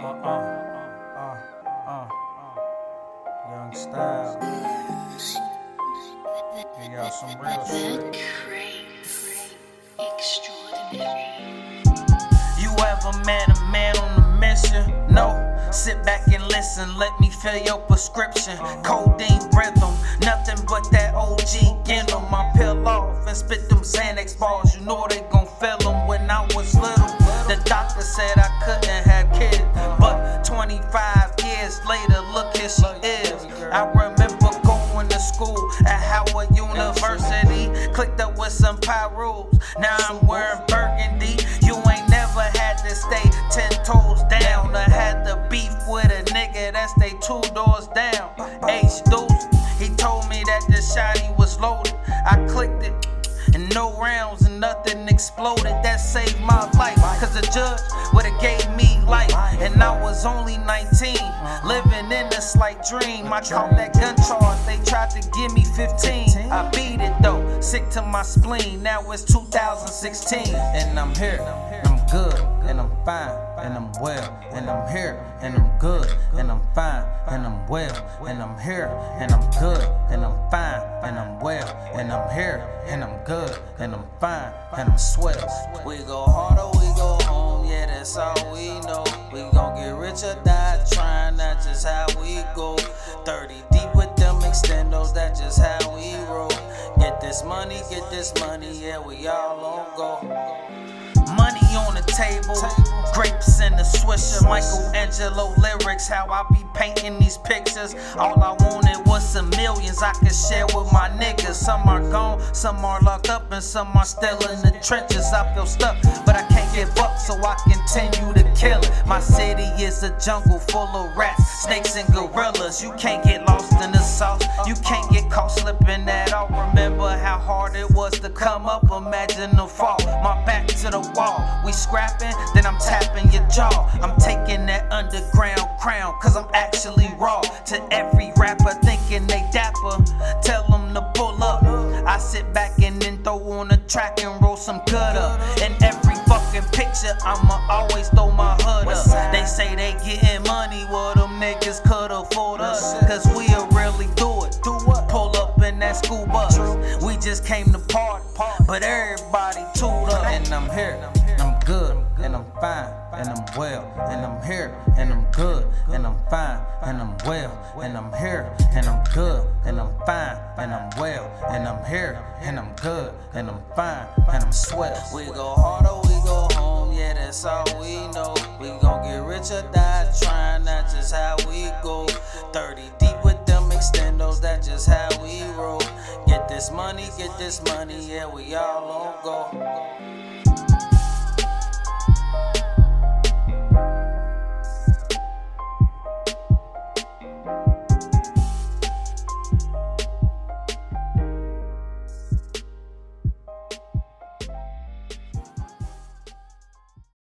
Uh, uh, uh, uh, Young Styles. Give y'all some real shit. You ever met a man on a mission? No. Sit back and listen, let me fill your prescription. Codeine rhythm, nothing but that OG Gindle. I peel off and spit them Xanax balls. You know they later, look here she is. I remember going to school at Howard University, clicked up with some Pirus. Now I'm That saved my life. Cause the judge would've gave me life. And I was only 19. Living in a slight dream. I caught that gun charge. They tried to give me 15. I beat it though. Sick to my spleen. Now it's 2016. And I'm here. Good. And I'm fine. And I'm well. And I'm here. And I'm good. And I'm fine. And I'm well. And I'm here. And I'm good. And I'm fine. And I'm well. And I'm here. And I'm good. And I'm fine. And I'm swell. We go hard or we go home. Yeah, that's all we know. We gon' get rich or die trying. That's just how we go. 30 deep with them extendos. That's just how we roll. Get this money, get this money. Yeah, we all on go. Table, grapes in the swisher. Michelangelo lyrics, how I be painting these pictures. All I wanted was some millions I could share with my niggas. Some are gone, some are locked up, and some are still in the trenches. I feel stuck, but I can't give up, so I continue to kill it. My city is a jungle full of rats, snakes, and gorillas. You can't get lost in the sauce, you can't get caught slipping at all. Remember how hard it was to come up, imagine the fall. My back to the wall, we scrapping, then I'm tapping your jaw. I'm taking that underground crown, cause I'm actually raw. To every rapper thinking they dapper, tell them to pull up. I sit back and then throw on a track and roll some good up. In every fucking picture, I'ma always throw my hood up. They say they getting money, well, them niggas could afford us. Cause we'll really do it. Do what? Pull up in that school bus. We just came to party, but everybody tooled up. And I'm here, and I'm well, and I'm here, and I'm good, and I'm fine, and I'm well, and I'm here, and I'm good, and I'm fine, and I'm well, and I'm here, and I'm good, and I'm fine, and I'm swell. We go hard or we go home, yeah, that's all we know. We gon' get rich or die trying, that's just how we go. 30 deep with them extendos, that's just how we roll. Get this money, get this money, yeah, we all on go.